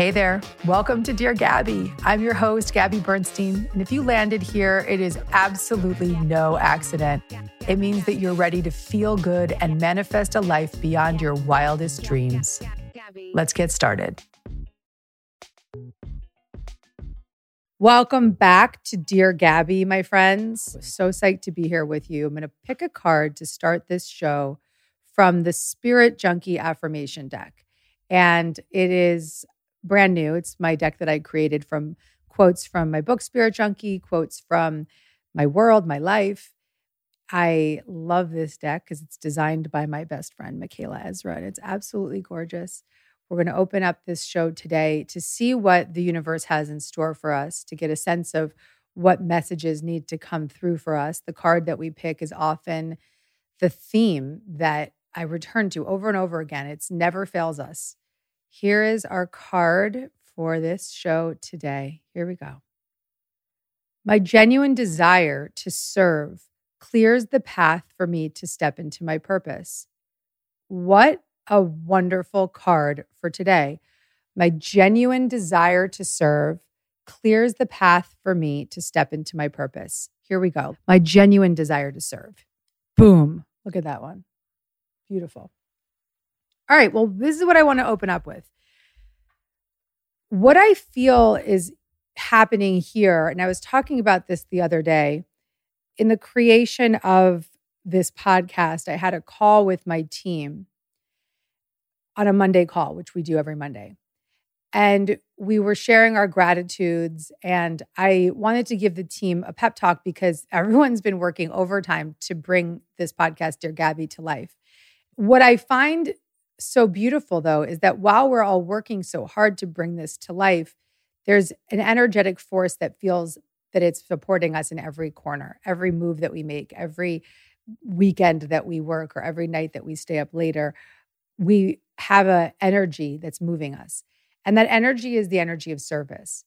Hey there. Welcome to Dear Gabby. I'm your host, Gabby Bernstein. And if you landed here, it is absolutely no accident. It means that you're ready to feel good and manifest a life beyond your wildest dreams. Let's get started. Welcome back to Dear Gabby, my friends. So psyched to be here with you. I'm going to pick a card to start this show from the Spirit Junkie Affirmation deck. And it is brand new. It's my deck that I created from quotes from my book, Spirit Junkie, quotes from my world, my life. I love this deck because it's designed by my best friend, Michaela Ezra, and it's absolutely gorgeous. We're going to open up this show today to see what the universe has in store for us, to get a sense of what messages need to come through for us. The card that we pick is often the theme that I return to over and over again. It's never fails us. Here is our card for this show today. Here we go. My genuine desire to serve clears the path for me to step into my purpose. What a wonderful card for today. My genuine desire to serve clears the path for me to step into my purpose. Here we go. My genuine desire to serve. Boom. Look at that one. Beautiful. All right. Well, this is what I want to open up with. What I feel is happening here, and I was talking about this the other day in the creation of this podcast, I had a call with my team on a Monday call, which we do every Monday. And we were sharing our gratitudes. And I wanted to give the team a pep talk because everyone's been working overtime to bring this podcast, Dear Gabby, to life. What I find so beautiful, though, is that while we're all working so hard to bring this to life, there's an energetic force that feels that it's supporting us in every corner, every move that we make, every weekend that we work, or every night that we stay up later. We have an energy that's moving us. And that energy is the energy of service.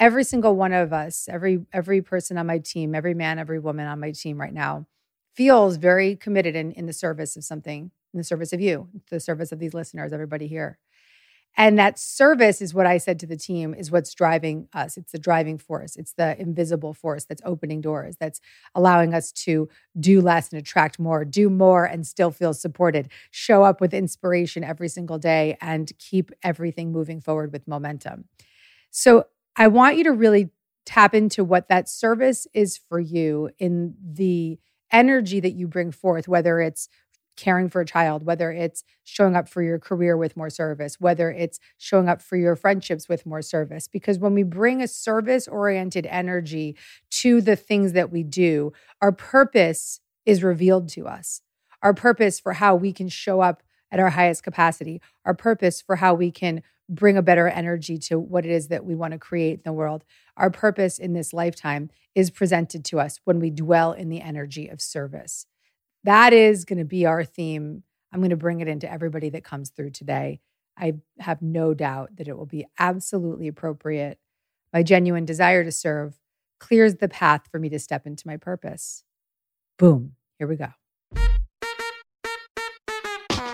Every single one of us, every every person on my team, every man, every woman on my team right now feels very committed in, in the service of something in the service of you, the service of these listeners, everybody here. And that service is what I said to the team is what's driving us. It's the driving force. It's the invisible force that's opening doors, that's allowing us to do less and attract more, do more and still feel supported, show up with inspiration every single day and keep everything moving forward with momentum. So I want you to really tap into what that service is for you in the energy that you bring forth, whether it's caring for a child, whether it's showing up for your career with more service, whether it's showing up for your friendships with more service. Because when we bring a service oriented energy to the things that we do, our purpose is revealed to us. Our purpose for how we can show up at our highest capacity, our purpose for how we can bring a better energy to what it is that we want to create in the world. Our purpose in this lifetime is presented to us when we dwell in the energy of service. That is going to be our theme. I'm going to bring it into everybody that comes through today. I have no doubt that it will be absolutely appropriate. My genuine desire to serve clears the path for me to step into my purpose. Boom. Here we go.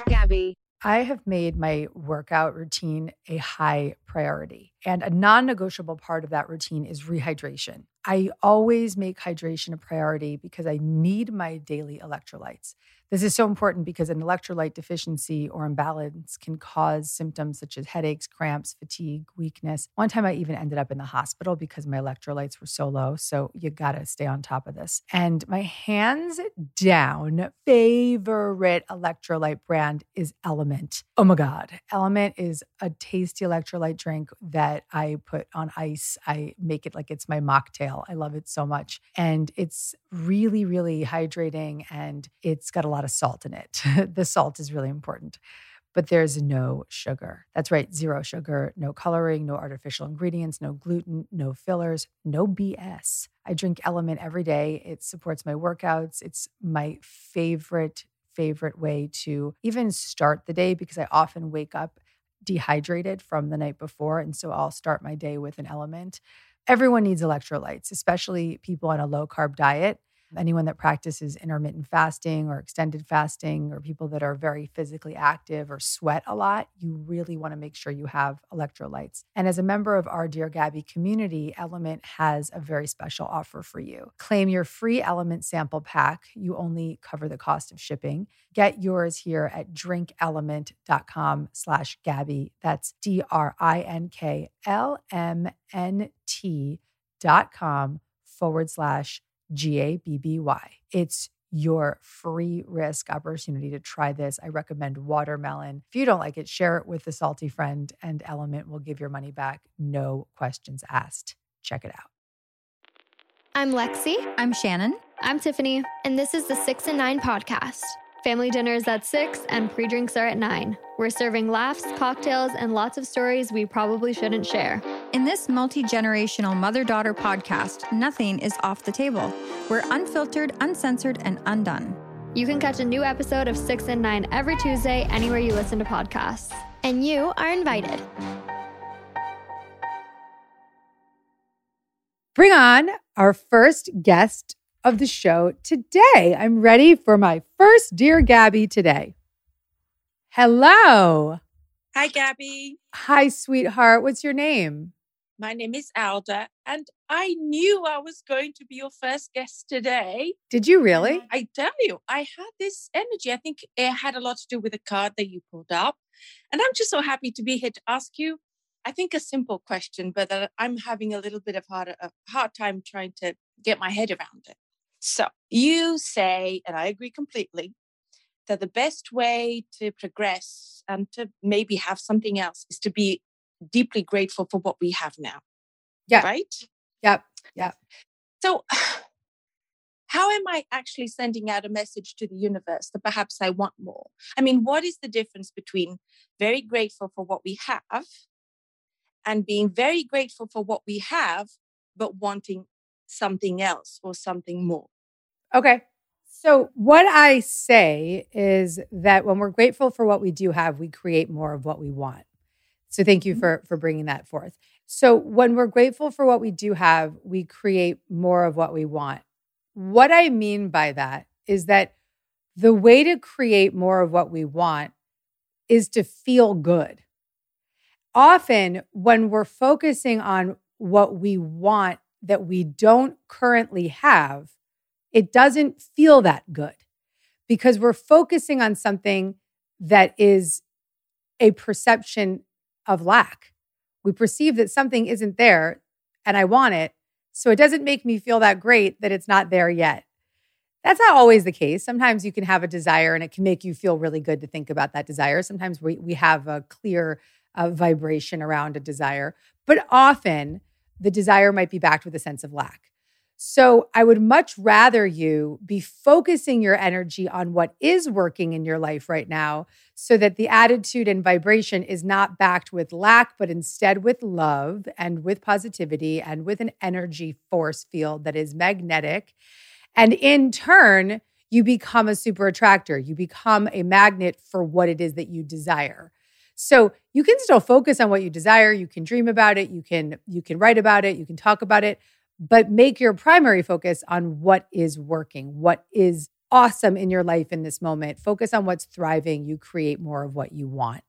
Gabby. I have made my workout routine a high priority. And a non negotiable part of that routine is rehydration. I always make hydration a priority because I need my daily electrolytes. This is so important because an electrolyte deficiency or imbalance can cause symptoms such as headaches, cramps, fatigue, weakness. One time I even ended up in the hospital because my electrolytes were so low. So you got to stay on top of this. And my hands down favorite electrolyte brand is LMNT. Oh my God. LMNT is a tasty electrolyte drink that I put on ice. I make it like it's my mocktail. I love it so much. And it's really, really hydrating and it's got a lot of salt in it. the salt is really important. But there's no sugar. That's right, zero sugar, no coloring, no artificial ingredients, no gluten, no fillers, no BS. I drink LMNT every day. It supports my workouts. It's my favorite, favorite way to even start the day because I often wake up dehydrated from the night before. And so I'll start my day with an element. Everyone needs electrolytes, especially people on a low carb diet anyone that practices intermittent fasting or extended fasting or people that are very physically active or sweat a lot, you really want to make sure you have electrolytes. And as a member of our Dear Gabby community, LMNT has a very special offer for you. Claim your free LMNT sample pack. You only cover the cost of shipping. Get yours here at drinklmnt.com slash Gabby. That's D-R-I-N-K-L-M-N-T dot com forward slash G A B B Y. It's your free risk opportunity to try this. I recommend watermelon. If you don't like it, share it with a salty friend, and LMNT will give your money back. No questions asked. Check it out. I'm Lexi. I'm Shannon. I'm Tiffany. And this is the Six and Nine podcast. Family dinners at 6 and pre drinks are at 9. We're serving laughs, cocktails, and lots of stories we probably shouldn't share. In this multi generational mother daughter podcast, nothing is off the table. We're unfiltered, uncensored, and undone. You can catch a new episode of 6 and 9 every Tuesday anywhere you listen to podcasts. And you are invited. Bring on our first guest of the show today. I'm ready for my first Dear Gabby today. Hello. Hi, Gabby. Hi, sweetheart. What's your name? My name is Alda, and I knew I was going to be your first guest today. Did you really? I tell you, I had this energy. I think it had a lot to do with the card that you pulled up. And I'm just so happy to be here to ask you, I think, a simple question, but that I'm having a little bit of hard, a uh, hard time trying to get my head around it. So you say, and I agree completely, that the best way to progress and to maybe have something else is to be deeply grateful for what we have now. Yeah. Right? Yep. Yep. So, how am I actually sending out a message to the universe that perhaps I want more? I mean, what is the difference between very grateful for what we have and being very grateful for what we have, but wanting something else or something more. Okay. So, what I say is that when we're grateful for what we do have, we create more of what we want. So, thank you mm-hmm. for, for bringing that forth. So, when we're grateful for what we do have, we create more of what we want. What I mean by that is that the way to create more of what we want is to feel good. Often, when we're focusing on what we want that we don't currently have, it doesn't feel that good because we're focusing on something that is a perception of lack. We perceive that something isn't there and I want it. So it doesn't make me feel that great that it's not there yet. That's not always the case. Sometimes you can have a desire and it can make you feel really good to think about that desire. Sometimes we, we have a clear uh, vibration around a desire, but often the desire might be backed with a sense of lack. So I would much rather you be focusing your energy on what is working in your life right now so that the attitude and vibration is not backed with lack, but instead with love and with positivity and with an energy force field that is magnetic. And in turn, you become a super attractor. You become a magnet for what it is that you desire. So you can still focus on what you desire. You can dream about it. You can you can write about it. You can talk about it, but make your primary focus on what is working, what is awesome in your life in this moment. Focus on what's thriving. You create more of what you want.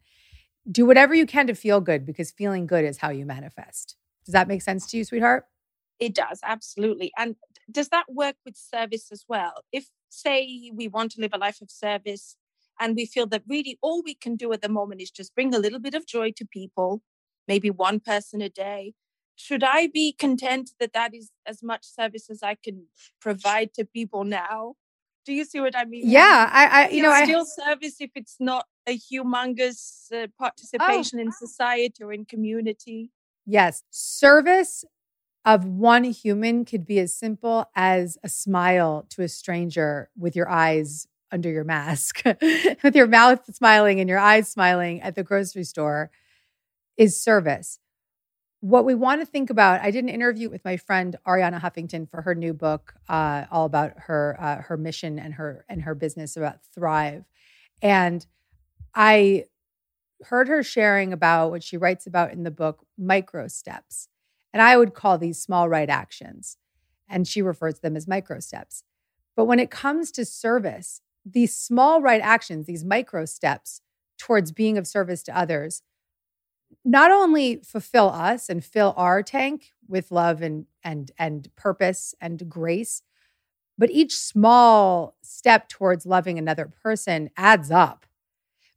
Do whatever you can to feel good because feeling good is how you manifest. Does that make sense to you, sweetheart? It does, absolutely. And does that work with service as well? If, say, we want to live a life of service and we feel that really all we can do at the moment is just bring a little bit of joy to people, maybe one person a day, should I be content that that is as much service as I can provide to people now? Do you see what I mean? Yeah, I, I you know, still I, service if it's not a humongous uh, participation oh. in society or in community. Yes, service of one human could be as simple as a smile to a stranger with your eyes under your mask, with your mouth smiling and your eyes smiling at the grocery store is service. What we want to think about, I did an interview with my friend Arianna Huffington for her new book, uh, all about her uh, her mission and her and her business about Thrive, and I heard her sharing about what she writes about in the book, micro steps. And I would call these small right actions. And she refers to them as micro steps. But when it comes to service, these small right actions, these micro steps towards being of service to others, not only fulfill us and fill our tank with love and and and purpose and grace, but each small step towards loving another person adds up.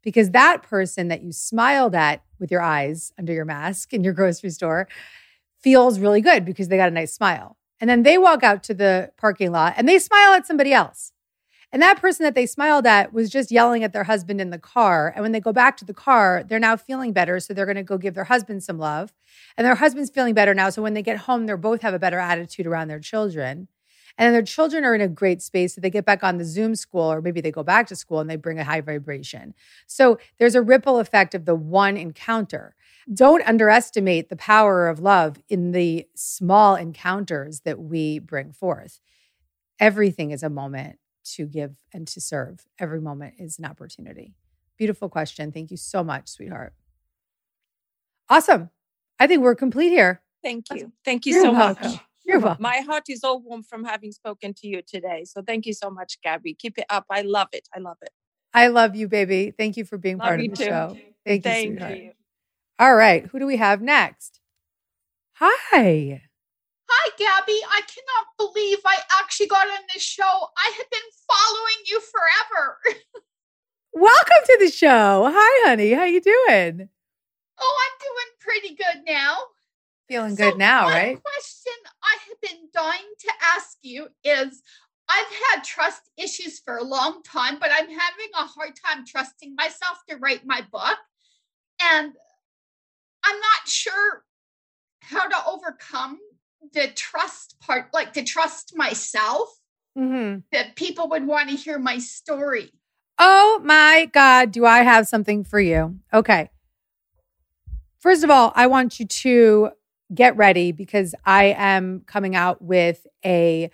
Because that person that you smiled at with your eyes under your mask in your grocery store feels really good because they got a nice smile. And then they walk out to the parking lot and they smile at somebody else. And that person that they smiled at was just yelling at their husband in the car. And when they go back to the car, they're now feeling better. So they're going to go give their husband some love. And their husband's feeling better now. So when they get home, they both have a better attitude around their children. And their children are in a great space. So they get back on the Zoom school, or maybe they go back to school and they bring a high vibration. So there's a ripple effect of the one encounter. Don't underestimate the power of love in the small encounters that we bring forth. Everything is a moment to give and to serve. Every moment is an opportunity. Beautiful question. Thank you so much, sweetheart. Awesome. I think we're complete here. Thank you. Thank you You're so welcome. much. You're welcome. My heart is all warm from having spoken to you today. So thank you so much, Gabby. Keep it up. I love it. I love it. I love you, baby. Thank you for being love part of the too. show. Thank, thank you, sweetheart. you. All right. Who do we have next? Hi. Hi, Gabby. I cannot believe I actually got on this show. I have been following you forever. Welcome to the show. Hi, honey. How you doing? Oh, I'm doing pretty good now. Feeling so good now, one right? question I have been dying to ask you is I've had trust issues for a long time, but I'm having a hard time trusting myself to write my book. And I'm not sure how to overcome the trust part, like to trust myself, mm-hmm. that people would want to hear my story. Oh my God, do I have something for you? Okay. First of all, I want you to get ready because I am coming out with a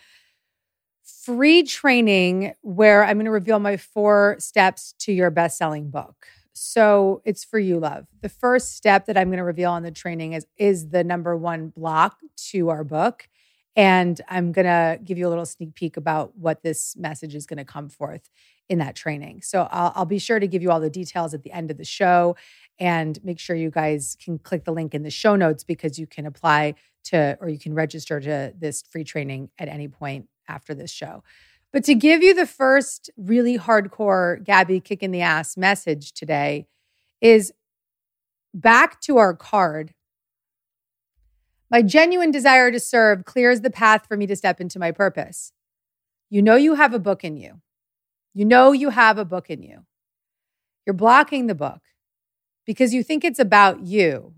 free training where I'm going to reveal my four steps to your best selling book. So it's for you, love. The first step that I'm going to reveal on the training is is the number one block to our book. And I'm going to give you a little sneak peek about what this message is going to come forth in that training. So I'll, I'll, be sure to give you all the details at the end of the show and make sure you guys can click the link in the show notes because you can apply to or you can register to this free training at any point after this show. But to give you the first really hardcore Gabby kick in the ass message today is back to our card. My genuine desire to serve clears the path for me to step into my purpose. You know you have a book in you. You know you have a book in you. You're blocking the book because you think it's about you,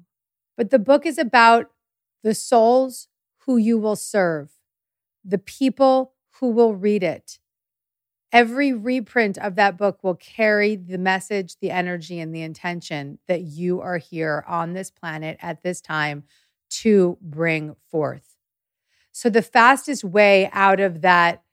but the book is about the souls who you will serve, the people who will read it. Every reprint of that book will carry the message, the energy, and the intention that you are here on this planet at this time to bring forth. So, the fastest way out of that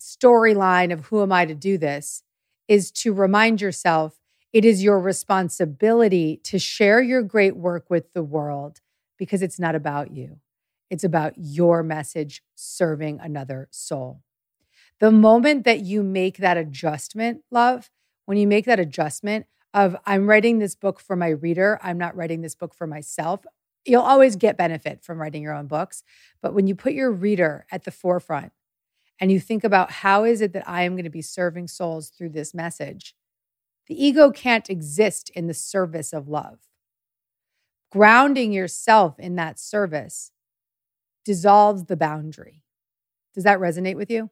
storyline of who am I to do this is to remind yourself it is your responsibility to share your great work with the world because it's not about you. It's about your message serving another soul. The moment that you make that adjustment, love, when you make that adjustment of I'm writing this book for my reader, I'm not writing this book for myself, you'll always get benefit from writing your own books. But when you put your reader at the forefront and you think about how is it that I am going to be serving souls through this message, the ego can't exist in the service of love. Grounding yourself in that service dissolves the boundary. Does that resonate with you?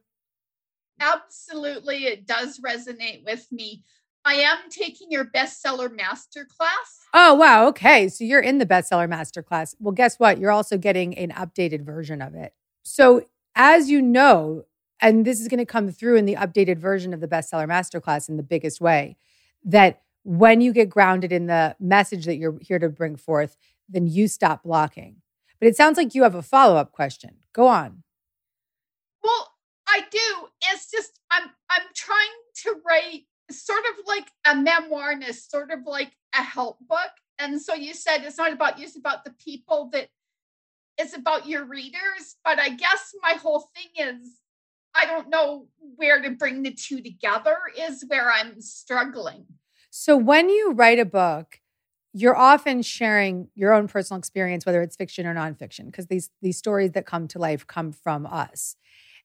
Absolutely, it does resonate with me. I am taking your bestseller masterclass. Oh, wow. Okay. So you're in the bestseller masterclass. Well, guess what? You're also getting an updated version of it. So, as you know, and this is going to come through in the updated version of the bestseller masterclass in the biggest way, that when you get grounded in the message that you're here to bring forth, then you stop blocking. But it sounds like you have a follow up question. Go on. Well, I do. It's just I'm I'm trying to write sort of like a memoir and it's sort of like a help book. And so you said it's not about you, it's about the people that it's about your readers. But I guess my whole thing is I don't know where to bring the two together, is where I'm struggling. So when you write a book, you're often sharing your own personal experience, whether it's fiction or nonfiction, because these these stories that come to life come from us.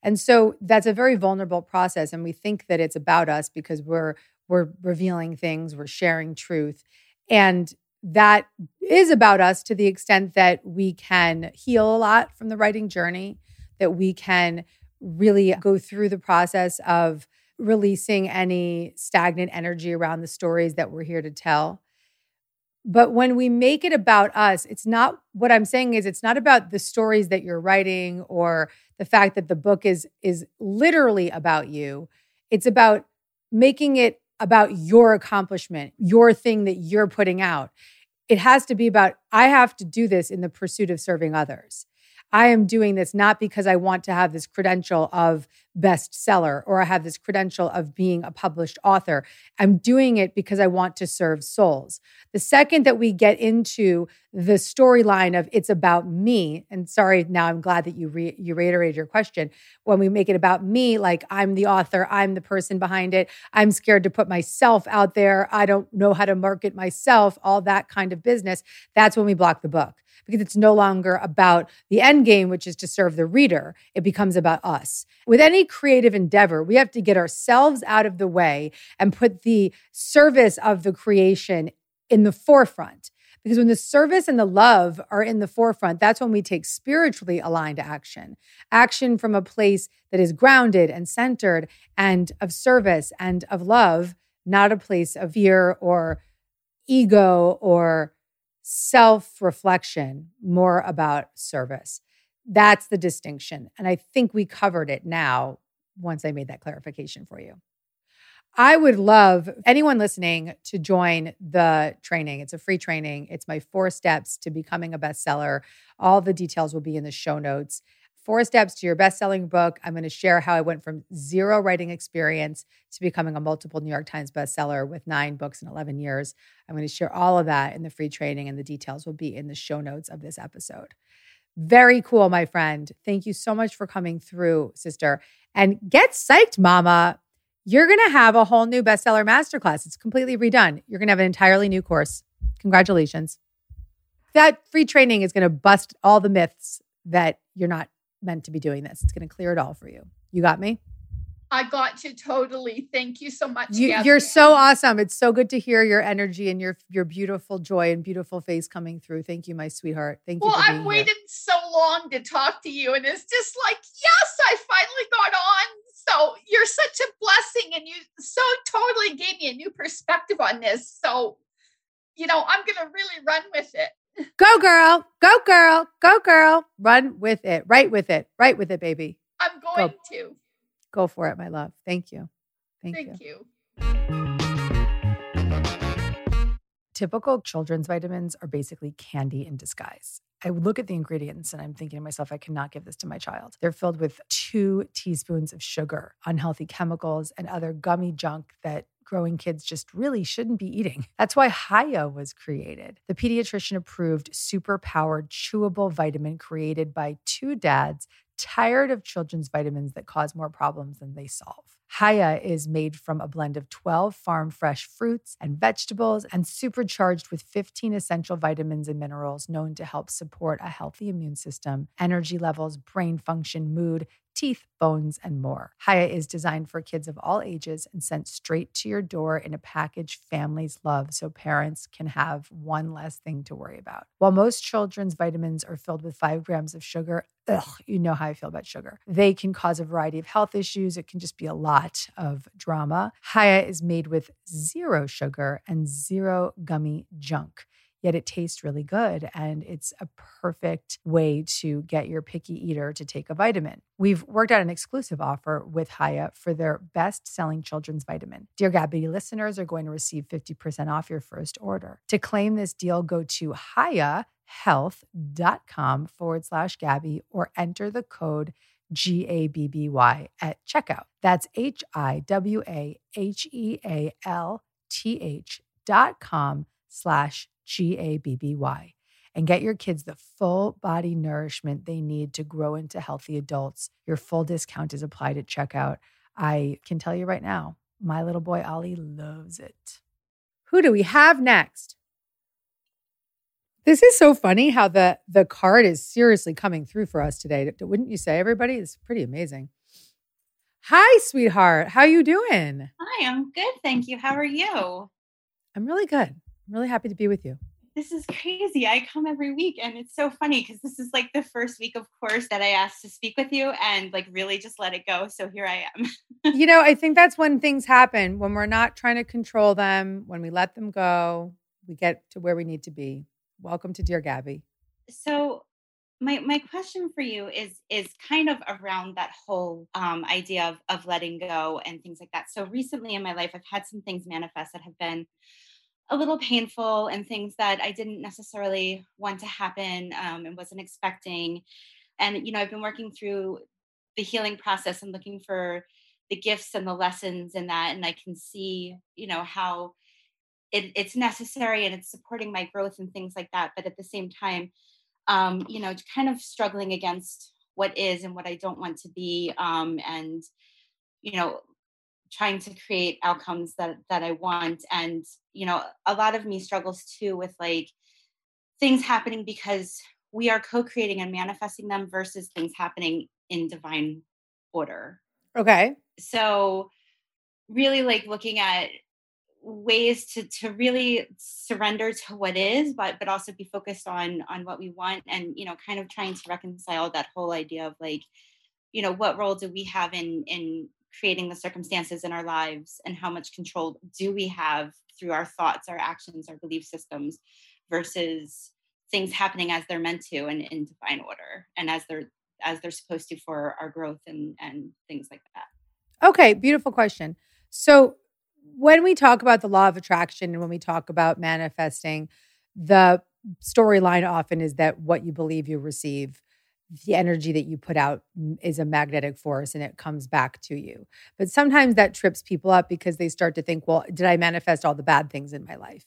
And so that's a very vulnerable process. And we think that it's about us because we're we're revealing things, we're sharing truth. And that is about us to the extent that we can heal a lot from the writing journey, that we can really go through the process of releasing any stagnant energy around the stories that we're here to tell. But when we make it about us, it's not what I'm saying is it's not about the stories that you're writing or the fact that the book is is literally about you. It's about making it about your accomplishment, your thing that you're putting out. It has to be about I have to do this in the pursuit of serving others. I am doing this not because I want to have this credential of bestseller or I have this credential of being a published author. I'm doing it because I want to serve souls. The second that we get into the storyline of it's about me, and sorry, now I'm glad that you re- you reiterated your question. When we make it about me, like I'm the author, I'm the person behind it. I'm scared to put myself out there. I don't know how to market myself. All that kind of business. That's when we block the book because it's no longer about the end game, which is to serve the reader. It becomes about us. With any creative endeavor, we have to get ourselves out of the way and put the service of the creation in the forefront. Because when the service and the love are in the forefront, that's when we take spiritually aligned action. Action from a place that is grounded and centered and of service and of love, not a place of fear or ego or self reflection, more about service. That's the distinction. And I think we covered it now once I made that clarification for you. I would love anyone listening to join the training. It's a free training. It's my four steps to becoming a bestseller. All the details will be in the show notes four steps to your best selling book. I'm going to share how I went from zero writing experience to becoming a multiple New York Times bestseller with nine books in 11 years. I'm going to share all of that in the free training, and the details will be in the show notes of this episode. Very cool, my friend. Thank you so much for coming through, sister. And get psyched, mama. You're going to have a whole new bestseller masterclass. It's completely redone. You're going to have an entirely new course. Congratulations. That free training is going to bust all the myths that you're not meant to be doing this. It's going to clear it all for you. You got me? I got you totally. Thank you so much. You, are so awesome. It's so good to hear your energy and your your beautiful joy and beautiful face coming through. Thank you, my sweetheart. Thank well, you. Well, I've waited here. so long to talk to you, and it's just like, yes, I finally got on. So you're such a blessing, and you so totally gave me a new perspective on this. So, you know, I'm gonna really run with it. Go, girl. Go, girl. Go, girl. Run with it. Write with it. Write with it, baby. I'm going Go. to. Go for it, my love. Thank you. Thank, Thank you. you. Typical children's vitamins are basically candy in disguise. I look at the ingredients and I'm thinking to myself, I cannot give this to my child. They're filled with two teaspoons of sugar, unhealthy chemicals, and other gummy junk that growing kids just really shouldn't be eating. That's why Hiya was created. The pediatrician approved super powered chewable vitamin created by two dads tired of children's vitamins that cause more problems than they solve. Hiya is made from a blend of 12 farm fresh fruits and vegetables and supercharged with 15 essential vitamins and minerals known to help support a healthy immune system, energy levels, brain function, mood, teeth, bones, and more. Hiya is designed for kids of all ages and sent straight to your door in a package families love so parents can have one less thing to worry about. While most children's vitamins are filled with five grams of sugar, ugh, you know how I feel about sugar. They can cause a variety of health issues. It can just be a lot of drama. Hiya is made with zero sugar and zero gummy junk yet it tastes really good. And it's a perfect way to get your picky eater to take a vitamin. We've worked out an exclusive offer with Hiya for their best selling children's vitamin. Dear Gabby listeners are going to receive 50% off your first order. To claim this deal, go to hiyahealth.com forward slash Gabby or enter the code G A B B Y at checkout. That's H I W A H E A L T H dot com slash G A B B Y, and get your kids the full body nourishment they need to grow into healthy adults. Your full discount is applied at checkout. I can tell you right now, my little boy Ollie loves it. Who do we have next? This is so funny how the the card is seriously coming through for us today. Wouldn't you say, everybody? It's pretty amazing. Hi, sweetheart. How you doing? Hi, I'm good, thank you. How are you? I'm really good. I'm really happy to be with you. This is crazy. I come every week and it's so funny because this is like the first week, of course, that I asked to speak with you and like really just let it go. So here I am. you know, I think that's when things happen when we're not trying to control them, when we let them go, we get to where we need to be. Welcome to Dear Gabby. So, my my question for you is is kind of around that whole um, idea of of letting go and things like that. So recently in my life, I've had some things manifest that have been a little painful and things that I didn't necessarily want to happen um, and wasn't expecting. And, you know, I've been working through the healing process and looking for the gifts and the lessons in that. And I can see, you know, how it, it's necessary and it's supporting my growth and things like that. But at the same time, um, you know, kind of struggling against what is and what I don't want to be. Um, and, you know, trying to create outcomes that that I want and you know a lot of me struggles too with like things happening because we are co-creating and manifesting them versus things happening in divine order. Okay. So really like looking at ways to to really surrender to what is but but also be focused on on what we want and you know kind of trying to reconcile that whole idea of like you know what role do we have in in creating the circumstances in our lives and how much control do we have through our thoughts our actions our belief systems versus things happening as they're meant to and in divine order and as they're as they're supposed to for our growth and and things like that. Okay beautiful question. So when we talk about the law of attraction and when we talk about manifesting the storyline often is that what you believe you receive the energy that you put out is a magnetic force and it comes back to you. But sometimes that trips people up because they start to think, well, did I manifest all the bad things in my life?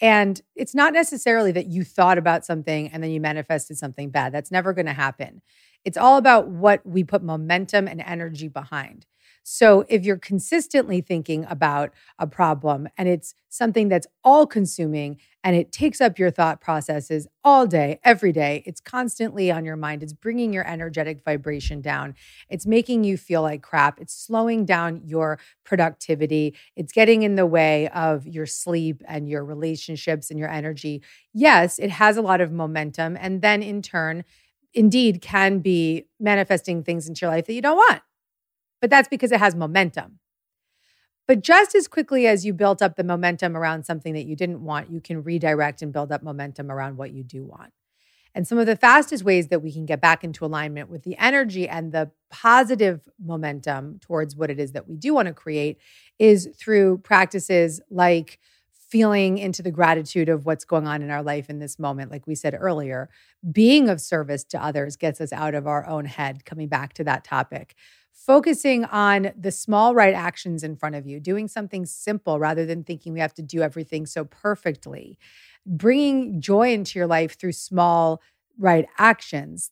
And it's not necessarily that you thought about something and then you manifested something bad. That's never going to happen. It's all about what we put momentum and energy behind. So if you're consistently thinking about a problem and it's something that's all consuming and it takes up your thought processes all day, every day, it's constantly on your mind. It's bringing your energetic vibration down. It's making you feel like crap. It's slowing down your productivity. It's getting in the way of your sleep and your relationships and your energy. Yes, it has a lot of momentum. And then in turn, indeed can be manifesting things into your life that you don't want but that's because it has momentum. But just as quickly as you built up the momentum around something that you didn't want, you can redirect and build up momentum around what you do want. And some of the fastest ways that we can get back into alignment with the energy and the positive momentum towards what it is that we do want to create is through practices like feeling into the gratitude of what's going on in our life in this moment. Like we said earlier, being of service to others gets us out of our own head, coming back to that topic focusing on the small right actions in front of you, doing something simple rather than thinking we have to do everything so perfectly, bringing joy into your life through small right actions.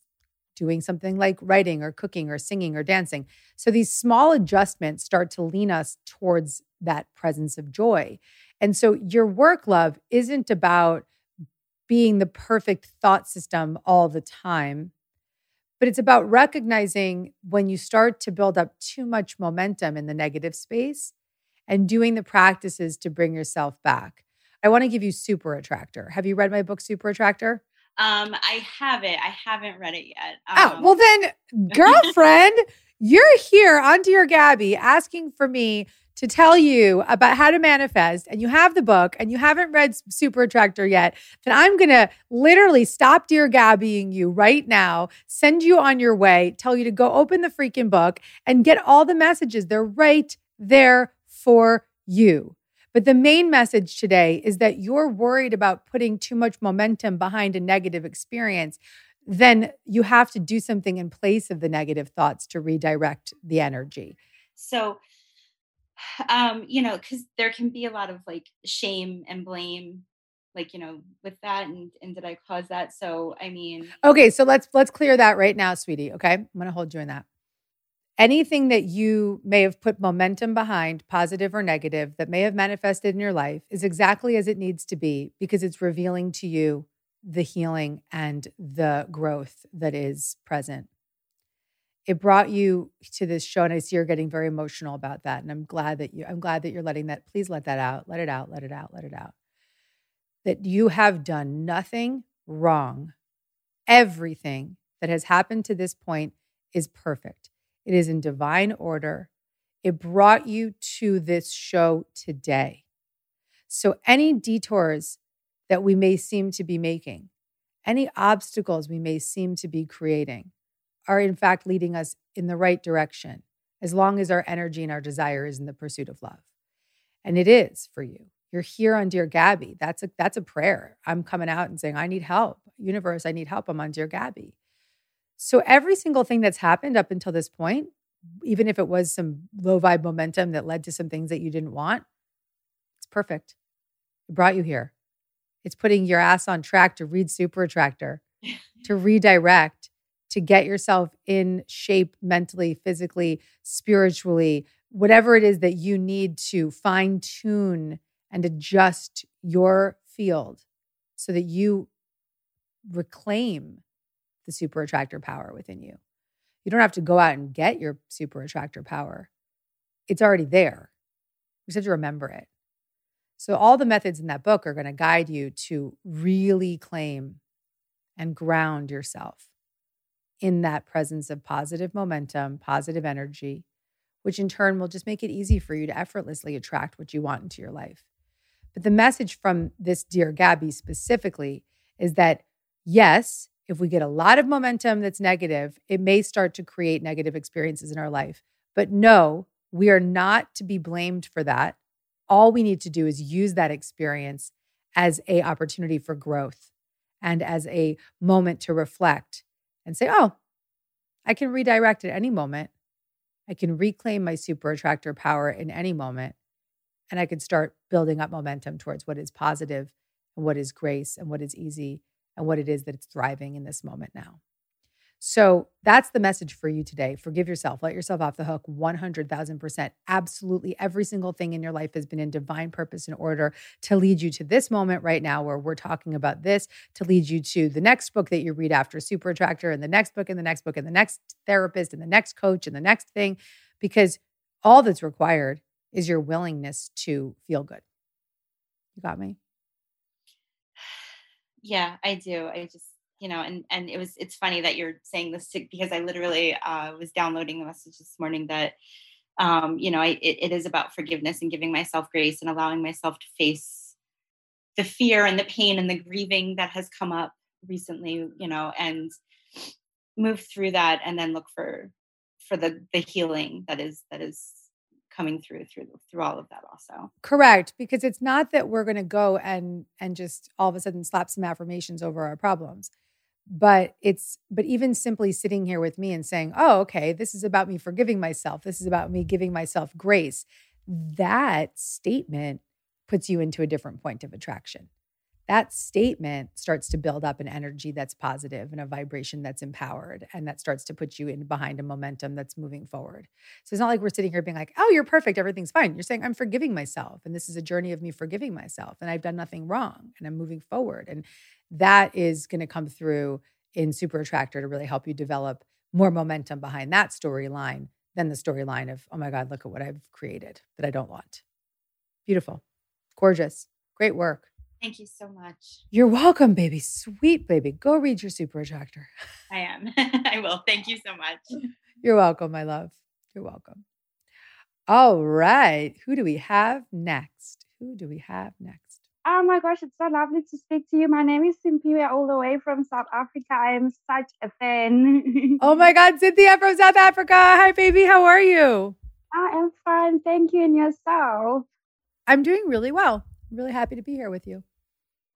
doing something like writing or cooking or singing or dancing. So these small adjustments start to lean us towards that presence of joy. And so your work love isn't about being the perfect thought system all the time, but it's about recognizing when you start to build up too much momentum in the negative space and doing the practices to bring yourself back. I want to give you Super Attractor. Have you read my book, Super Attractor? Um, I have it. I haven't read it yet. oh, Um, well then, girlfriend, you're here on Dear Gabby asking for me to tell you about how to manifest and you have the book and you haven't read Super Attractor yet, then I'm going to literally stop Dear Gabbying you right now, send you on your way, tell you to go open the freaking book and get all the messages. They're right there for you. But the main message today is that you're worried about putting too much momentum behind a negative experience. Then you have to do something in place of the negative thoughts to redirect the energy. so um you know because there can be a lot of like shame and blame like you know with that and and did i cause that so i mean Okay, so let's let's clear that right now, sweetie. Okay, I'm going to hold you in that. Anything that you may have put momentum behind, positive or negative, that may have manifested in your life is exactly as it needs to be because it's revealing to you the healing and the growth that is present. It brought you to this show, and I see you're getting very emotional about that. And I'm glad that you I'm glad that you're letting that, please let that out. Let it out, let it out, let it out. That you have done nothing wrong everything that has happened to this point is perfect. It is in divine order. It brought you to this show today. So, any detours that we may seem to be making, any obstacles we may seem to be creating, are in fact leading us in the right direction as long as our energy and our desire is in the pursuit of love. And it is for you. You're here on Dear Gabby. That's a that's a prayer. I'm coming out and saying, I need help. Universe, I need help. I'm on Dear Gabby. So every single thing that's happened up until this point, even if it was some low vibe momentum that led to some things that you didn't want, it's perfect. It brought you here. It's putting your ass on track to read Super Attractor, to redirect, to get yourself in shape mentally, physically, spiritually, whatever it is that you need to fine tune and adjust your field so that you reclaim the super attractor power within you. You don't have to go out and get your super attractor power. It's already there. You just have to remember it. So all the methods in that book are going to guide you to really claim and ground yourself in that presence of positive momentum, positive energy, which in turn will just make it easy for you to effortlessly attract what you want into your life. But the message from this Dear Gabby specifically is that yes, if we get a lot of momentum that's negative, it may start to create negative experiences in our life. But no, we are not to be blamed for that. All we need to do is use that experience as a opportunity for growth and as a moment to reflect and say, "Oh, I can redirect at any moment. I can reclaim my super attractor power in any moment." and I can start building up momentum towards what is positive and what is grace and what is easy and what it is that's thriving in this moment now. So that's the message for you today. Forgive yourself, let yourself off the hook 100,000%. Absolutely every single thing in your life has been in divine purpose and order to lead you to this moment right now where we're talking about this, to lead you to the next book that you read after Super Attractor and the next book and the next book and the next therapist and the next coach and the next thing, because all that's required is your willingness to feel good. You got me? yeah i do i just you know and and it was it's funny that you're saying this to, because i literally uh, was downloading the message this morning that um you know I, it, it is about forgiveness and giving myself grace and allowing myself to face the fear and the pain and the grieving that has come up recently you know and move through that and then look for for the the healing that is that is coming through through through all of that also Correct, because it's not that we're going to go and and just all of a sudden slap some affirmations over our problems. But it's but even simply sitting here with me and saying, "Oh, okay, this is about me forgiving myself. This is about me giving myself grace." That statement puts you into a different point of attraction. That statement starts to build up an energy that's positive and a vibration that's empowered and that starts to put you in behind a momentum that's moving forward. So it's not like we're sitting here being like, "Oh, you're perfect, everything's fine." You're saying, "I'm forgiving myself and this is a journey of me forgiving myself and I've done nothing wrong and I'm moving forward." And that is going to come through in Super Attractor to really help you develop more momentum behind that storyline than the storyline of, "Oh my god, look at what I've created that I don't want." Beautiful. Gorgeous. Great work. Thank you so much. You're welcome, baby. Sweet baby. Go read your super attractor. I am. I will. Thank you so much. You're welcome, my love. You're welcome. All right. Who do we have next? Who do we have next? Oh my gosh, it's so lovely to speak to you. My name is Cynthia, all the way from South Africa. I am such a fan. oh my God, Cynthia from South Africa. Hi, baby. How are you? I am fine. Thank you. And yourself? I'm doing really well. I'm really happy to be here with you.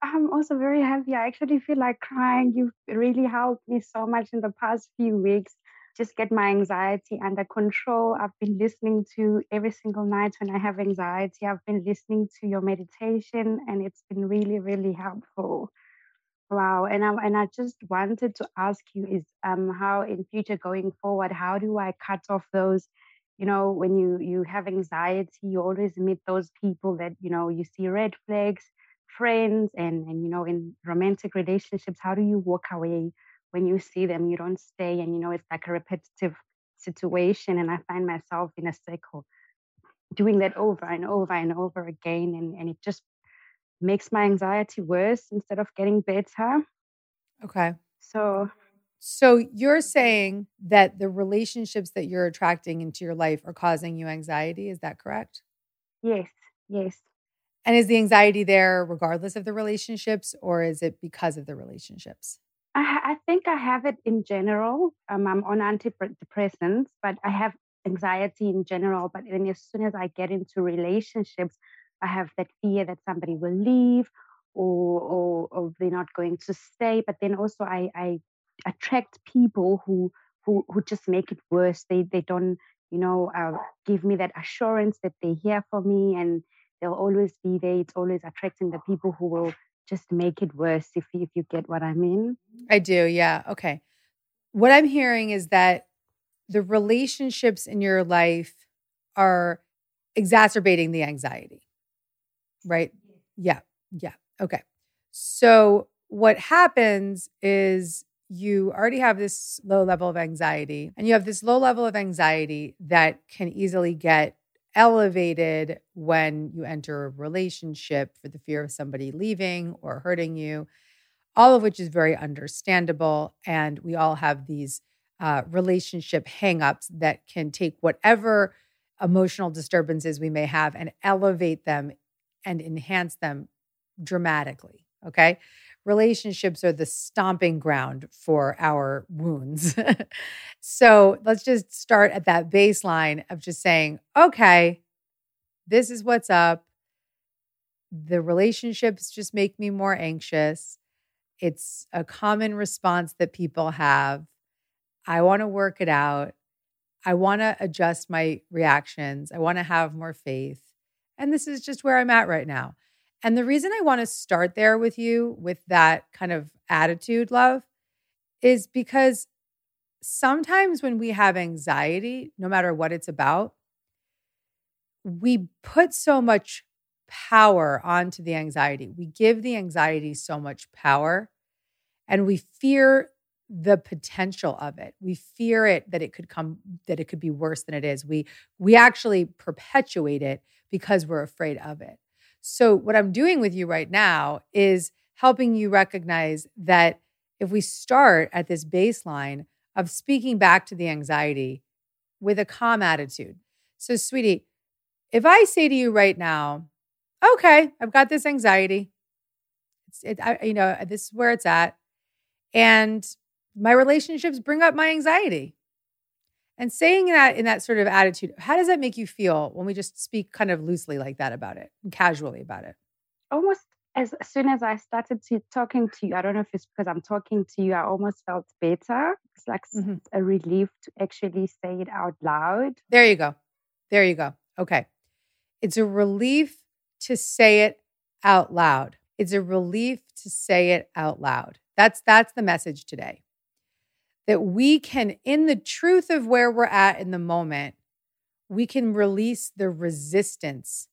I'm also very happy. I actually feel like crying. You've really helped me so much in the past few weeks. Just get my anxiety under control. I've been listening to every single night when I have anxiety. I've been listening to your meditation, and it's been really, really helpful. Wow. And I and I just wanted to ask you is um how in future going forward, how do I cut off those you know when you you have anxiety you always meet those people that you know you see red flags friends and and you know in romantic relationships how do you walk away when you see them? You don't stay and you know it's like a repetitive situation and i find myself in a cycle doing that over and over and over again and, and it just makes my anxiety worse instead of getting better. Okay. So so you're saying that the relationships that you're attracting into your life are causing you anxiety is that correct? Yes yes and is the anxiety there regardless of the relationships, or is it because of the relationships? I, I think I have it in general. Um, I'm on antidepressants, but I have anxiety in general. But then as soon as I get into relationships, I have that fear that somebody will leave or, or, or they're not going to stay. But then also I, I attract people who, who, who just make it worse. They, they don't, you know, uh, give me that assurance that they're here for me and they'll always be there. It's always attracting the people who will just make it worse if if you get what I mean. I do. Yeah. Okay. What I'm hearing is that the relationships in your life are exacerbating the anxiety. Right? Yeah. Yeah. Okay. So what happens is you already have this low level of anxiety and you have this low level of anxiety that can easily get elevated when you enter a relationship for the fear of somebody leaving or hurting you, all of which is very understandable. And we all have these uh, relationship hangups that can take whatever emotional disturbances we may have and elevate them and enhance them dramatically. Okay. Relationships are the stomping ground for our wounds. so let's just start at that baseline of just saying, okay, this is what's up. The relationships just make me more anxious. It's a common response that people have. I want to work it out. I want to adjust my reactions. I want to have more faith. And this is just where I'm at right now. And the reason I want to start there with you with that kind of attitude, love, is because sometimes when we have anxiety, no matter what it's about, we put so much power onto the anxiety. We give the anxiety so much power and we fear the potential of it. We fear it that it could come that it could be worse than it is. We we actually perpetuate it because we're afraid of it. So, what I'm doing with you right now is helping you recognize that if we start at this baseline of speaking back to the anxiety with a calm attitude. So, sweetie, if I say to you right now, okay, I've got this anxiety, it's, it, I, you know, this is where it's at, and my relationships bring up my anxiety. And saying that in that sort of attitude, how does that make you feel when we just speak kind of loosely like that about it, casually about it? Almost as soon as I started to talking to you, I don't know if it's because I'm talking to you, I almost felt better. It's like mm-hmm. a relief to actually say it out loud. There you go. There you go. Okay. It's a relief to say it out loud. It's a relief to say it out loud. That's that's the message today. That we can in the truth of where we're at in the moment, we can release the resistance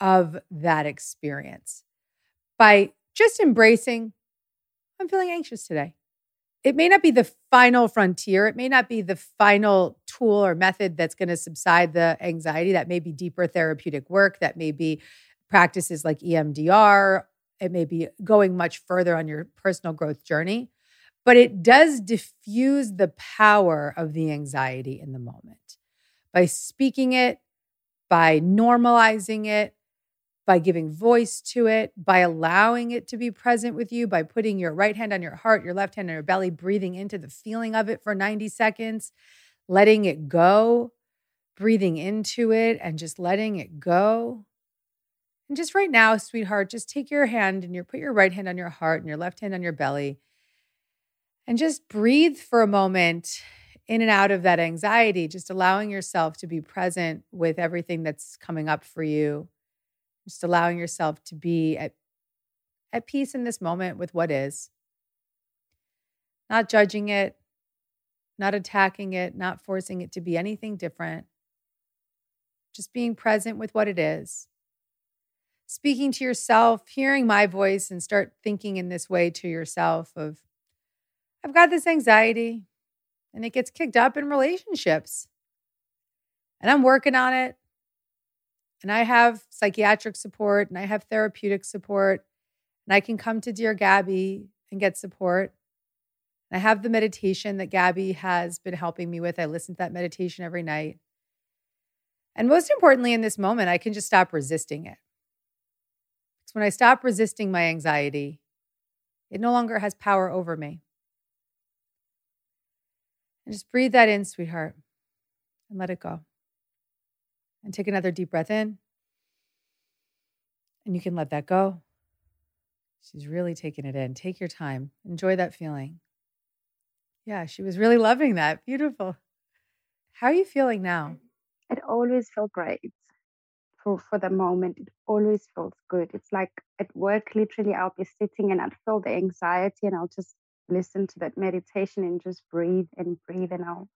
of that experience by just embracing I'm feeling anxious today. It may not be the final frontier. It may not be the final tool or method that's going to subside the anxiety. That may be deeper therapeutic work. That may be practices like EMDR. It may be going much further on your personal growth journey, but it does diffuse the power of the anxiety in the moment by speaking it, by normalizing it, by giving voice to it, by allowing it to be present with you, by putting your right hand on your heart, your left hand on your belly, breathing into the feeling of it for 90 seconds, letting it go, breathing into it, and just letting it go. And just right now, sweetheart, just take your hand and you put your right hand on your heart and your left hand on your belly. And just breathe for a moment in and out of that anxiety, just allowing yourself to be present with everything that's coming up for you. Just allowing yourself to be at, at peace in this moment with what is, not judging it, not attacking it, not forcing it to be anything different, just being present with what it is. Speaking to yourself, hearing my voice, and start thinking in this way to yourself of, I've got this anxiety and it gets kicked up in relationships. And I'm working on it and I have psychiatric support and I have therapeutic support and I can come to Dear Gabby and get support. I have the meditation that Gabby has been helping me with. I listen to that meditation every night. And most importantly, in this moment, I can just stop resisting it. Because when I stop resisting my anxiety, it no longer has power over me. And just breathe that in, sweetheart, and let it go. And take another deep breath in. And you can let that go. She's really taking it in. Take your time. Enjoy that feeling. Yeah, she was really loving that. Beautiful. How are you feeling now? It always felt great for, for the moment. It always feels good. It's like at work, literally, I'll be sitting and I'd feel the anxiety and I'll just listen to that meditation and just breathe and breathe and I'll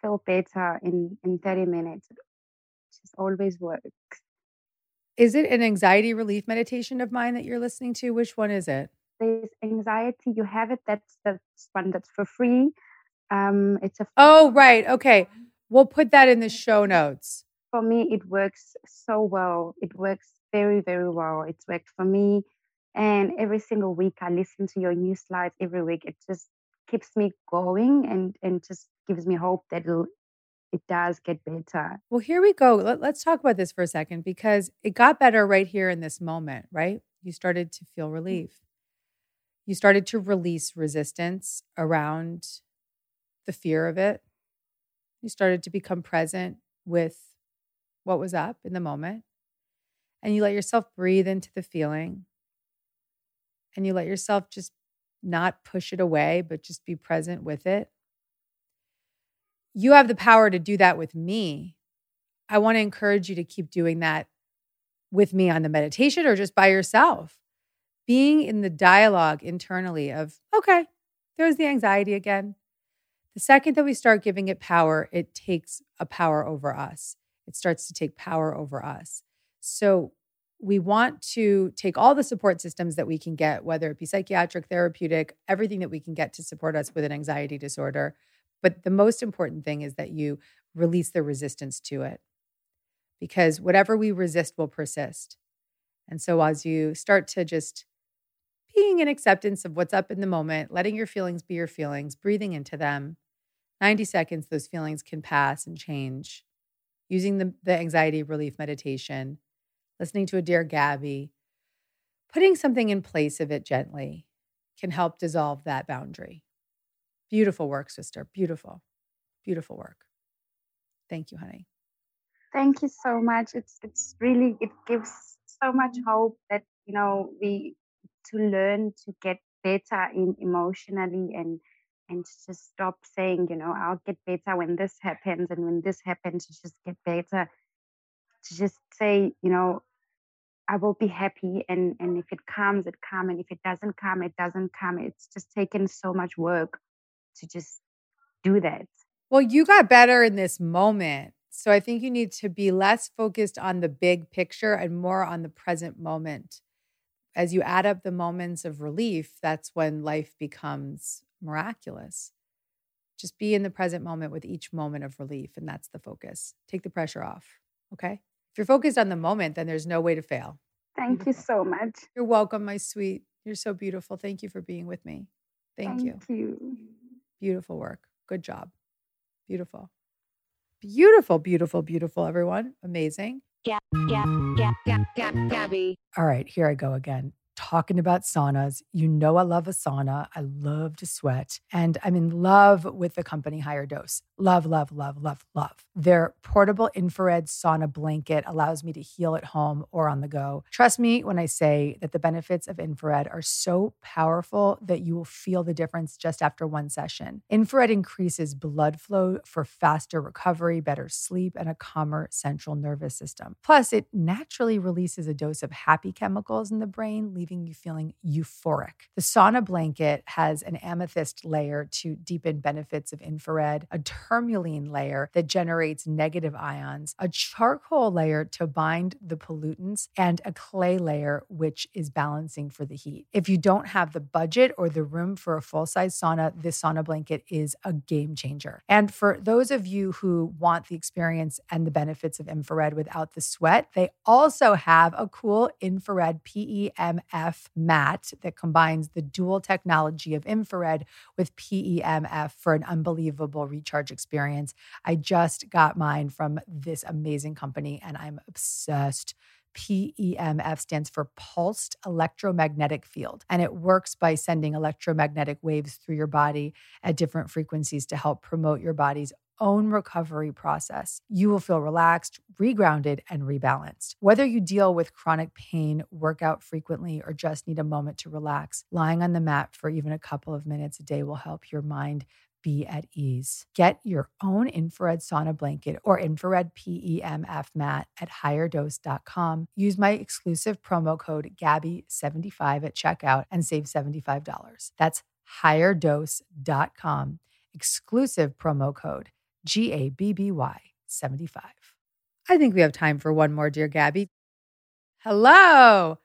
feel better in, in 30 minutes It just always works. Is it an anxiety relief meditation of mine that you're listening to? Which one is it? There's anxiety. You have it. That's the one that's for free. Um, it's a. Oh right. Okay. We'll put that in the show notes. For me, it works so well. It works very, very well. It's worked for me. And every single week, I listen to your new slides every week. It just keeps me going and and just gives me hope that it'll it does get better. Well, here we go. Let, us talk about this for a second because it got better right here in this moment, right? You started to feel mm. relief. You started to release resistance around the fear of it. You started to become present with what was up in the moment. And you let yourself breathe into the feeling. And you let yourself just not push it away, but just be present with it you have the power to do that with me. I want to encourage you to keep doing that with me on the meditation or just by yourself. Being in the dialogue internally of, okay, there's the anxiety again. The second that we start giving it power, it takes a power over us. It starts to take power over us. So we want to take all the support systems that we can get, whether it be psychiatric, therapeutic, everything that we can get to support us with an anxiety disorder but the most important thing is that you release the resistance to it because whatever we resist will persist. And so as you start to just being in acceptance of what's up in the moment, letting your feelings be your feelings, breathing into them, 90 seconds, those feelings can pass and change. Using the, the anxiety relief meditation, listening to a Dear Gabby, putting something in place of it gently can help dissolve that boundary. Beautiful work, sister. Beautiful, beautiful work. Thank you, honey. Thank you so much. It's it's really it gives so much hope that you know we to learn to get better in emotionally and and just stop saying you know I'll get better when this happens and when this happens to just get better to just say you know I will be happy. And and if it comes, it comes. And if it doesn't come, it doesn't come. It's just taken so much work to just do that. Well, you got better in this moment. So I think you need to be less focused on the big picture and more on the present moment. As you add up the moments of relief, that's when life becomes miraculous. Just be in the present moment with each moment of relief, and that's the focus. Take the pressure off. Okay. If you're focused on the moment, then there's no way to fail. Thank you so much. You're welcome, my sweet. You're so beautiful. Thank you for being with me. Thank, Thank you. you. Beautiful work. Good job. Beautiful. Beautiful, beautiful, beautiful, everyone. Amazing. Yeah, yeah, yeah, yeah, Gab, Gabby. All right, here I go again. Talking about saunas. You know, I love a sauna. I love to sweat. And I'm in love with the company HigherDOSE. Love, love, love, love, love. Their portable infrared sauna blanket allows me to heal at home or on the go. Trust me when I say that the benefits of infrared are so powerful that you will feel the difference just after one session. Infrared increases blood flow for faster recovery, better sleep, and a calmer central nervous system. Plus, it naturally releases a dose of happy chemicals in the brain, leaving you feeling euphoric. The sauna blanket has an amethyst layer to deepen benefits of infrared, a tourmaline layer that generates negative ions, a charcoal layer to bind the pollutants, and a clay layer which is balancing for the heat. If you don't have the budget or the room for a full size sauna, this sauna blanket is a game changer. And for those of you who want the experience and the benefits of infrared without the sweat, they also have a cool infrared PEMF mat that combines the dual technology of infrared with PEMF for an unbelievable recharge experience. I just got mine from this amazing company and I'm obsessed. PEMF stands for pulsed electromagnetic field, and it works by sending electromagnetic waves through your body at different frequencies to help promote your body's own recovery process. You will feel relaxed, regrounded, and rebalanced. Whether you deal with chronic pain, work out frequently, or just need a moment to relax, lying on the mat for even a couple of minutes a day will help your mind be at ease. Get your own infrared sauna blanket or infrared PEMF mat at higherdose.com. Use my exclusive promo code GABBY75 at checkout and save $75. That's higherdose.com. Exclusive promo code G A B B Y 75. I think we have time for one more, dear Gabby. Hello.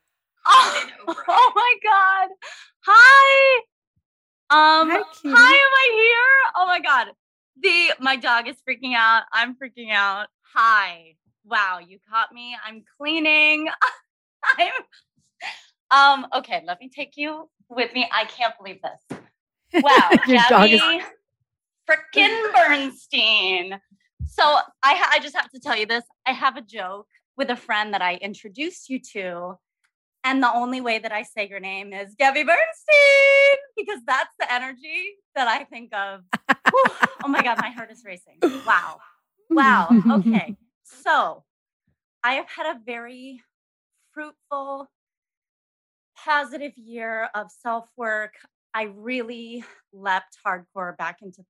Oh, oh my God. Hi. Um, Hi, hi, am I here? Oh my God. The my dog is freaking out. I'm freaking out. Hi. Wow, you caught me. I'm cleaning. I'm um okay, let me take you with me. I can't believe this. Wow, Your dog is- Frickin' Bernstein. So I ha- I just have to tell you this. I have a joke with a friend that I introduced you to. And the only way that I say your name is Gabby Bernstein because that's the energy that I think of. Oh my God, my heart is racing. Wow. Wow. Okay. So I have had a very fruitful, positive year of self work. I really leapt hardcore back into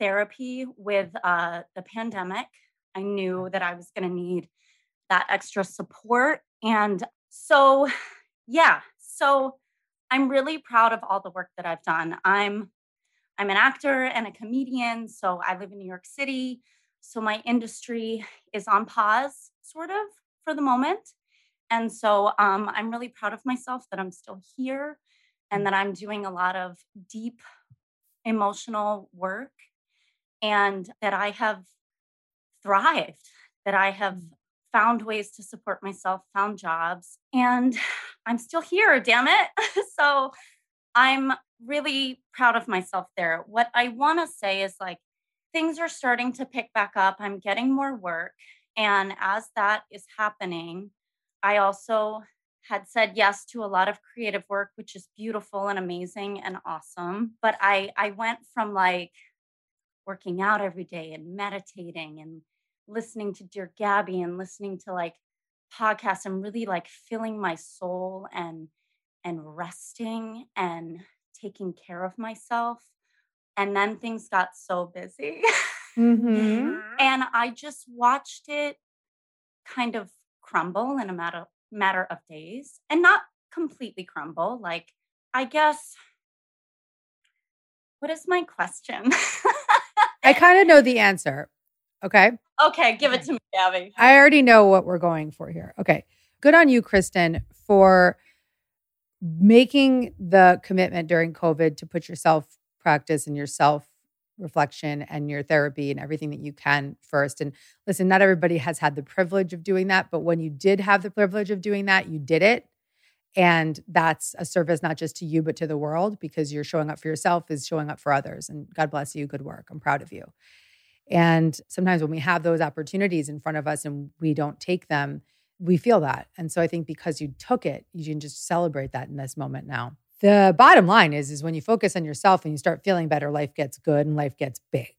therapy with uh, the pandemic. I knew that I was going to need that extra support. And so, yeah, so I'm really proud of all the work that I've done. I'm I'm an actor and a comedian, so I live in New York City. So my industry is on pause, sort of, for the moment. And so um, I'm really proud of myself that I'm still here and that I'm doing a lot of deep emotional work and that I have thrived, that I have mm. found ways to support myself, found jobs, and I'm still here, damn it. so I'm really proud of myself there. What I want to say is like things are starting to pick back up. I'm getting more work. And as that is happening, I also had said yes to a lot of creative work, which is beautiful and amazing and awesome. But I I went from like working out every day and meditating and listening to Dear Gabby and listening to like podcasts and really like filling my soul and and resting and taking care of myself. And then things got so busy. Mm-hmm. and I just watched it kind of crumble in a matter matter of days and not completely crumble. Like, I guess, what is my question? I kind of know the answer. Okay. okay, give it to me, Gabby. I already know what we're going for here. Okay. Good on you, Kristen, for making the commitment during COVID to put yourself practice and yourself reflection and your therapy and everything that you can first. And listen, not everybody has had the privilege of doing that, but when you did have the privilege of doing that, you did it. And that's a service not just to you, but to the world because you're showing up for yourself is showing up for others. And God bless you. Good work. I'm proud of you. And sometimes when we have those opportunities in front of us and we don't take them, we feel that. And so I think because you took it, you can just celebrate that in this moment now. The bottom line is is when you focus on yourself and you start feeling better, life gets good and life gets big.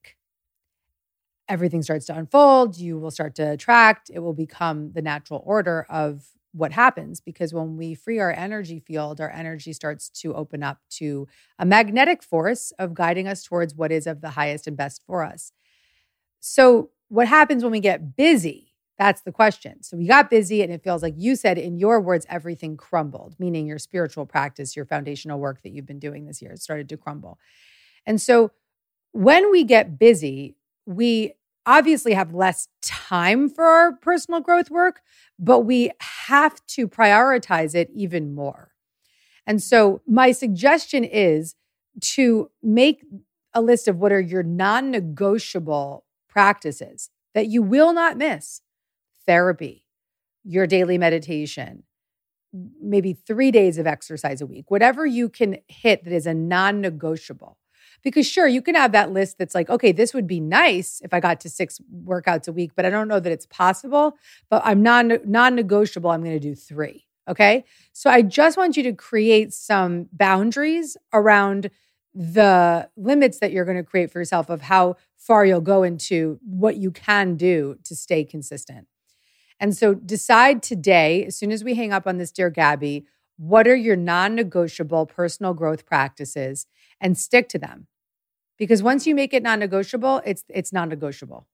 Everything starts to unfold, you will start to attract, it will become the natural order of what happens because when we free our energy field, our energy starts to open up to a magnetic force of guiding us towards what is of the highest and best for us. So, what happens when we get busy? That's the question. So, we got busy, and it feels like you said, in your words, everything crumbled, meaning your spiritual practice, your foundational work that you've been doing this year started to crumble. And so, when we get busy, we obviously have less time for our personal growth work, but we have to prioritize it even more. And so, my suggestion is to make a list of what are your non negotiable practices that you will not miss therapy, your daily meditation, maybe three days of exercise a week, whatever you can hit that is a non negotiable. Because sure, you can have that list that's like, okay, this would be nice if I got to six workouts a week, but I don't know that it's possible. But I'm non non negotiable. I'm going to do three. Okay. So I just want you to create some boundaries around the limits that you're going to create for yourself of how far you'll go into what you can do to stay consistent. And so decide today, as soon as we hang up on this, dear Gabby, what are your non negotiable personal growth practices and stick to them. Because once you make it non negotiable, it's, it's non negotiable.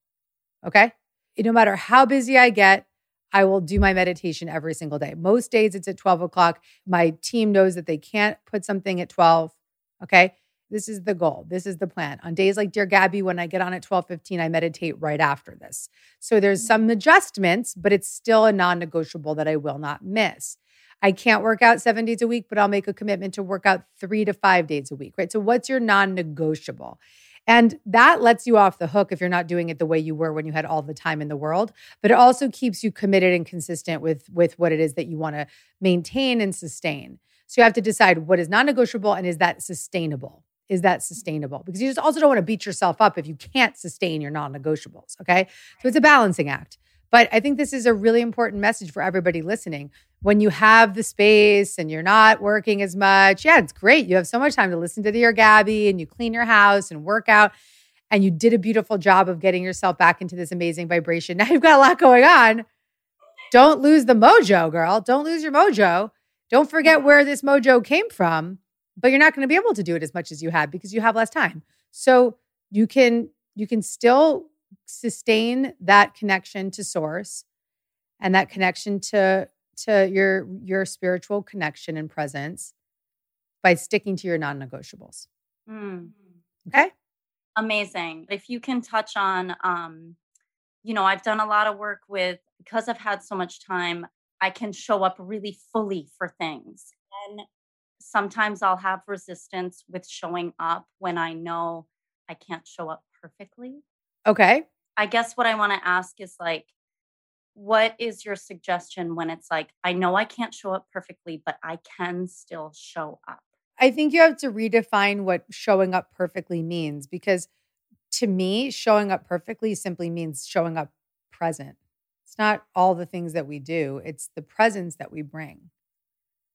Okay. No matter how busy I get, I will do my meditation every single day. Most days it's at 12 o'clock. My team knows that they can't put something at 12. Okay. This is the goal. This is the plan. On days like Dear Gabby, when I get on at 12:15, I meditate right after this. So there's some mm. adjustments, but it's still a non-negotiable that I will not miss. I can't work out seven days a week, but I'll make a commitment to work out three to five days a week, right? So, what's your non negotiable? And that lets you off the hook if you're not doing it the way you were when you had all the time in the world. But it also keeps you committed and consistent with, with what it is that you want to maintain and sustain. So you have to decide what is non negotiable and is that sustainable? Is that sustainable? Because you just also don't want to beat yourself up if you can't sustain your non negotiables. Okay. So it's a balancing act. But I think this is a really important message for everybody listening. When you have the space and you're not working as much, yeah, it's great. You have so much time to listen to the Dear Gabby and you clean your house and work out. And you did a beautiful job of getting yourself back into this amazing vibration. Now you've got a lot going on. Don't lose the mojo, girl. Don't lose your mojo. Don't forget where this mojo came from, but you're not going to be able to do it as much as you had because you have less time. So you can you can still sustain that connection to source and that connection to to your your spiritual connection and presence by sticking to your non-negotiables. Mm. Okay? Amazing. If you can touch on um you know, I've done a lot of work with because I've had so much time, I can show up really fully for things. And sometimes I'll have resistance with showing up when I know I can't show up perfectly. Okay. I guess what I want to ask is like, what is your suggestion when it's like, I know I can't show up perfectly, but I can still show up? I think you have to redefine what showing up perfectly means because to me, showing up perfectly simply means showing up present. It's not all the things that we do, it's the presence that we bring.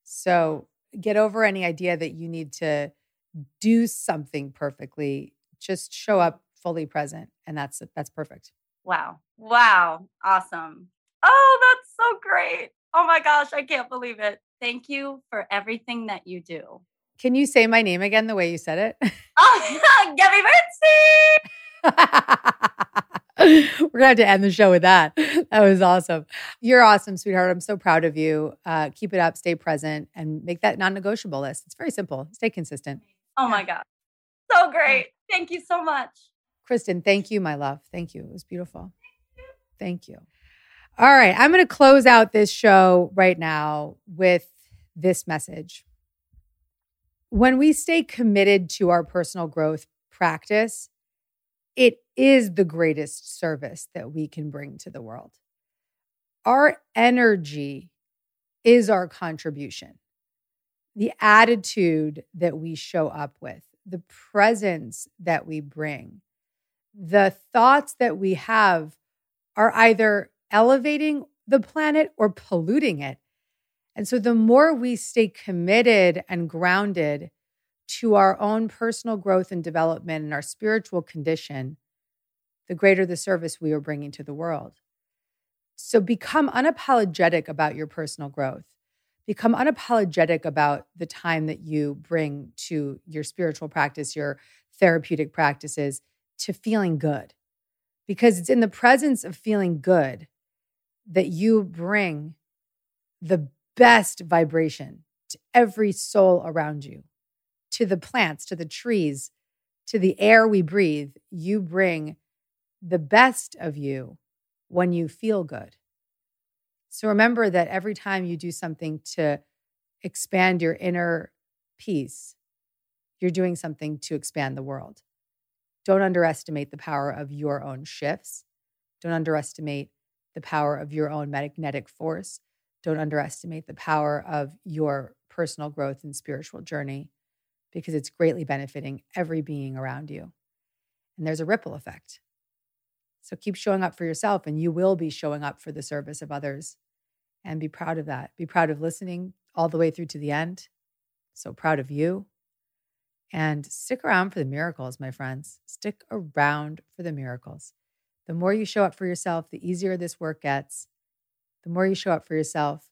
So get over any idea that you need to do something perfectly. Just show up fully present and that's that's perfect. Wow. Wow. Awesome. Oh, that's so great. Oh my gosh, I can't believe it. Thank you for everything that you do. Can you say my name again the way you said it? Oh, Gabby Bernstein. We're gonna have to end the show with that. That was awesome. You're awesome, sweetheart. I'm so proud of you. Uh, keep it up, stay present, and make that non-negotiable list. It's very simple. Stay consistent. Oh my God. So great. Thank you so much. Kristen, thank you, my love. Thank you. It was beautiful. Thank you. All right. I'm going to close out this show right now with this message. When we stay committed to our personal growth practice, it is the greatest service that we can bring to the world. Our energy is our contribution. The attitude that we show up with, the presence that we bring, the thoughts that we have are either elevating the planet or polluting it. And so the more we stay committed and grounded to our own personal growth and development and our spiritual condition, the greater the service we are bringing to the world. So become unapologetic about your personal growth. Become unapologetic about the time that you bring to your spiritual practice, your therapeutic practices, to feeling good. Because it's in the presence of feeling good that you bring the best vibration to every soul around you, to the plants, to the trees, to the air we breathe. You bring the best of you when you feel good. So remember that every time you do something to expand your inner peace, you're doing something to expand the world. Don't underestimate the power of your own shifts. Don't underestimate the power of your own magnetic force. Don't underestimate the power of your personal growth and spiritual journey because it's greatly benefiting every being around you. And there's a ripple effect. So keep showing up for yourself, and you will be showing up for the service of others. And be proud of that. Be proud of listening all the way through to the end. So proud of you. And stick around for the miracles, my friends. Stick around for the miracles. The more you show up for yourself, the easier this work gets. The more you show up for yourself,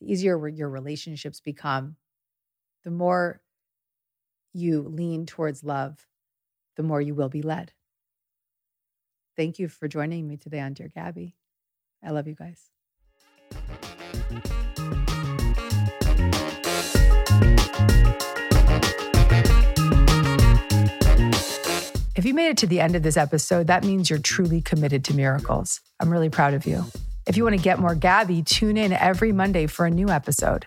the easier your relationships become. The more you lean towards love, the more you will be led. Thank you for joining me today on Dear Gabby. I love you guys. If you made it to the end of this episode, that means you're truly committed to miracles. I'm really proud of you. If you want to get more Gabby, tune in every Monday for a new episode.